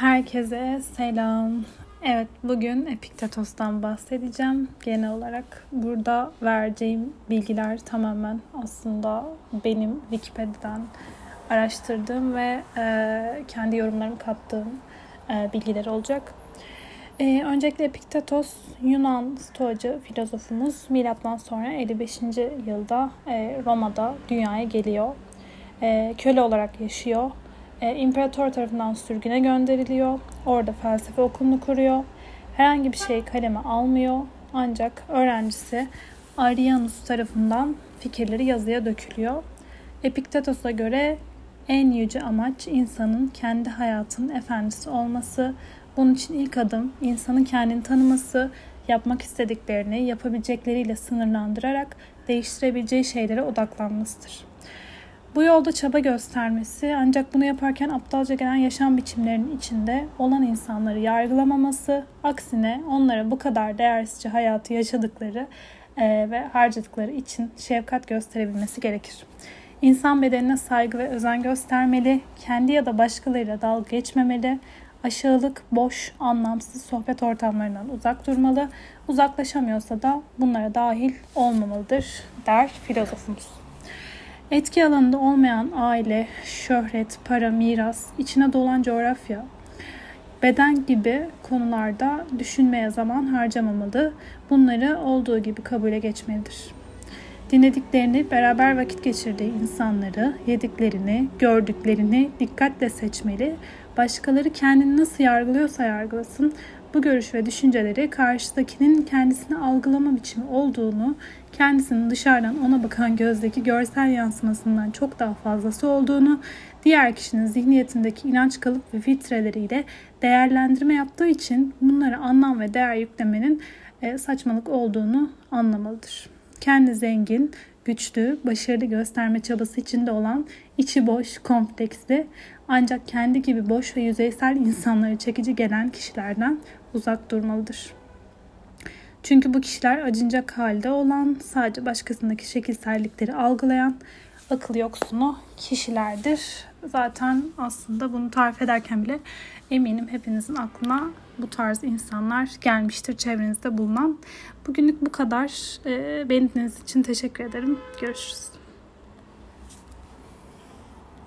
Herkese selam. Evet bugün Epiktetos'tan bahsedeceğim. Genel olarak burada vereceğim bilgiler tamamen aslında benim Wikipedia'dan araştırdığım ve e, kendi yorumlarımı kattığım e, bilgiler olacak. E, öncelikle Epiktetos Yunan stoacı filozofumuz milattan sonra 55. yılda e, Roma'da dünyaya geliyor. E, köle olarak yaşıyor e, imparator tarafından sürgüne gönderiliyor. Orada felsefe okulunu kuruyor. Herhangi bir şey kaleme almıyor. Ancak öğrencisi Arianus tarafından fikirleri yazıya dökülüyor. Epiktetos'a göre en yüce amaç insanın kendi hayatının efendisi olması. Bunun için ilk adım insanın kendini tanıması, yapmak istediklerini yapabilecekleriyle sınırlandırarak değiştirebileceği şeylere odaklanmasıdır. Bu yolda çaba göstermesi ancak bunu yaparken aptalca gelen yaşam biçimlerinin içinde olan insanları yargılamaması, aksine onlara bu kadar değersizce hayatı yaşadıkları e, ve harcadıkları için şefkat gösterebilmesi gerekir. İnsan bedenine saygı ve özen göstermeli, kendi ya da başkalarıyla dalga geçmemeli, aşağılık, boş, anlamsız sohbet ortamlarından uzak durmalı, uzaklaşamıyorsa da bunlara dahil olmamalıdır der filozofumuz. Etki alanında olmayan aile, şöhret, para, miras, içine dolan coğrafya, beden gibi konularda düşünmeye zaman harcamamalı. Bunları olduğu gibi kabule geçmelidir. Dinlediklerini, beraber vakit geçirdiği insanları, yediklerini, gördüklerini dikkatle seçmeli. Başkaları kendini nasıl yargılıyorsa yargılasın, bu görüş ve düşünceleri karşıdakinin kendisini algılama biçimi olduğunu, kendisinin dışarıdan ona bakan gözdeki görsel yansımasından çok daha fazlası olduğunu, diğer kişinin zihniyetindeki inanç kalıp ve filtreleriyle değerlendirme yaptığı için bunlara anlam ve değer yüklemenin e, saçmalık olduğunu anlamalıdır. Kendi zengin, güçlü, başarılı gösterme çabası içinde olan içi boş, kompleksli ancak kendi gibi boş ve yüzeysel insanları çekici gelen kişilerden uzak durmalıdır. Çünkü bu kişiler acınacak halde olan, sadece başkasındaki şekilsellikleri algılayan, akıl yoksunu kişilerdir. Zaten aslında bunu tarif ederken bile eminim hepinizin aklına bu tarz insanlar gelmiştir çevrenizde bulunan. Bugünlük bu kadar. Beni dinlediğiniz için teşekkür ederim. Görüşürüz.